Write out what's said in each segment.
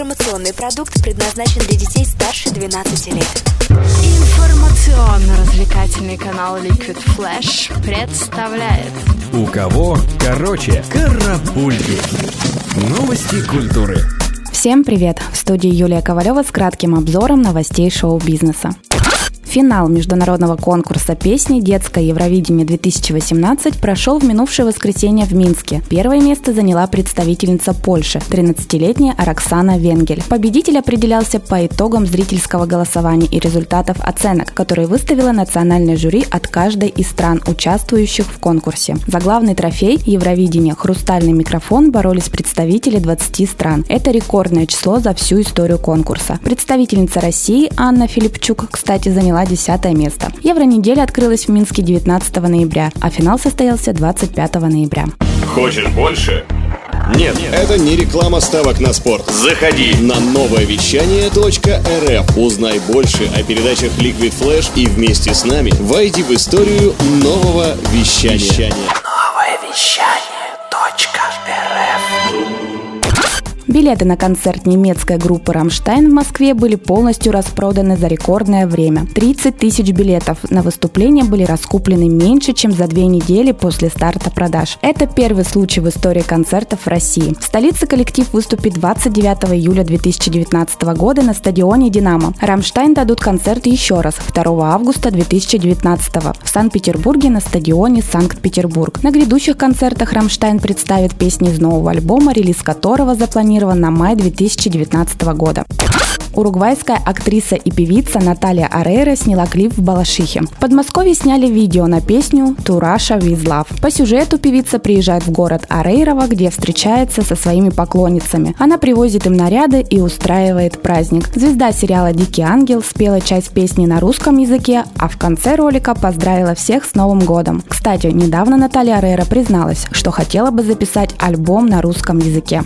Информационный продукт предназначен для детей старше 12 лет. Информационно-развлекательный канал Liquid Flash представляет У кого короче карапульки. Новости культуры. Всем привет! В студии Юлия Ковалева с кратким обзором новостей шоу-бизнеса. Финал международного конкурса песни «Детское Евровидение-2018» прошел в минувшее воскресенье в Минске. Первое место заняла представительница Польши, 13-летняя Роксана Венгель. Победитель определялся по итогам зрительского голосования и результатов оценок, которые выставило национальное жюри от каждой из стран, участвующих в конкурсе. За главный трофей Евровидения «Хрустальный микрофон» боролись представители 20 стран. Это рекордное число за всю историю конкурса. Представительница России Анна Филипчук, кстати, заняла заняла 10 место. Евронеделя открылась в Минске 19 ноября, а финал состоялся 25 ноября. Хочешь больше? Нет, это не реклама ставок на спорт. Заходи На новое вещание .рф. Узнай больше о передачах Liquid Flash и вместе с нами войди в историю нового вещания. Билеты на концерт немецкой группы «Рамштайн» в Москве были полностью распроданы за рекордное время. 30 тысяч билетов на выступление были раскуплены меньше, чем за две недели после старта продаж. Это первый случай в истории концертов в России. В столице коллектив выступит 29 июля 2019 года на стадионе «Динамо». «Рамштайн» дадут концерт еще раз 2 августа 2019 в Санкт-Петербурге на стадионе «Санкт-Петербург». На грядущих концертах «Рамштайн» представит песни из нового альбома, релиз которого запланирован на май 2019 года. Уругвайская актриса и певица Наталья Арейра сняла клип в Балашихе. В Подмосковье сняли видео на песню «To Russia with Love». По сюжету певица приезжает в город Арейрово, где встречается со своими поклонницами. Она привозит им наряды и устраивает праздник. Звезда сериала «Дикий ангел» спела часть песни на русском языке, а в конце ролика поздравила всех с Новым годом. Кстати, недавно Наталья Арейра призналась, что хотела бы записать альбом на русском языке.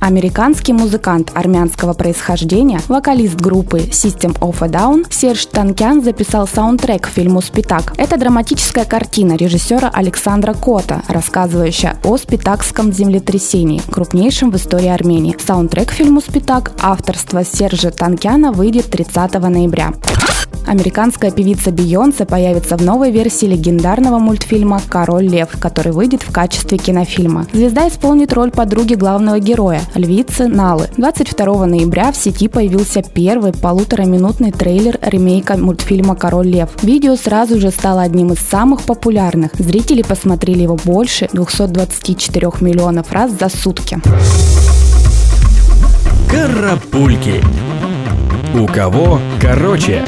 Американский музыкант армянского происхождения, вокалист группы System of a Down Серж Танкян записал саундтрек к фильму «Спитак». Это драматическая картина режиссера Александра Кота, рассказывающая о спитакском землетрясении, крупнейшем в истории Армении. Саундтрек к фильму «Спитак» авторства Сержа Танкяна выйдет 30 ноября. Американская певица Бейонсе появится в новой версии легендарного мультфильма «Король лев», который выйдет в качестве кинофильма. Звезда исполнит роль подруги главного героя, львицы Налы. 22 ноября в сети появился первый полутораминутный трейлер ремейка мультфильма «Король лев». Видео сразу же стало одним из самых популярных. Зрители посмотрели его больше 224 миллионов раз за сутки. Карапульки. У кого короче.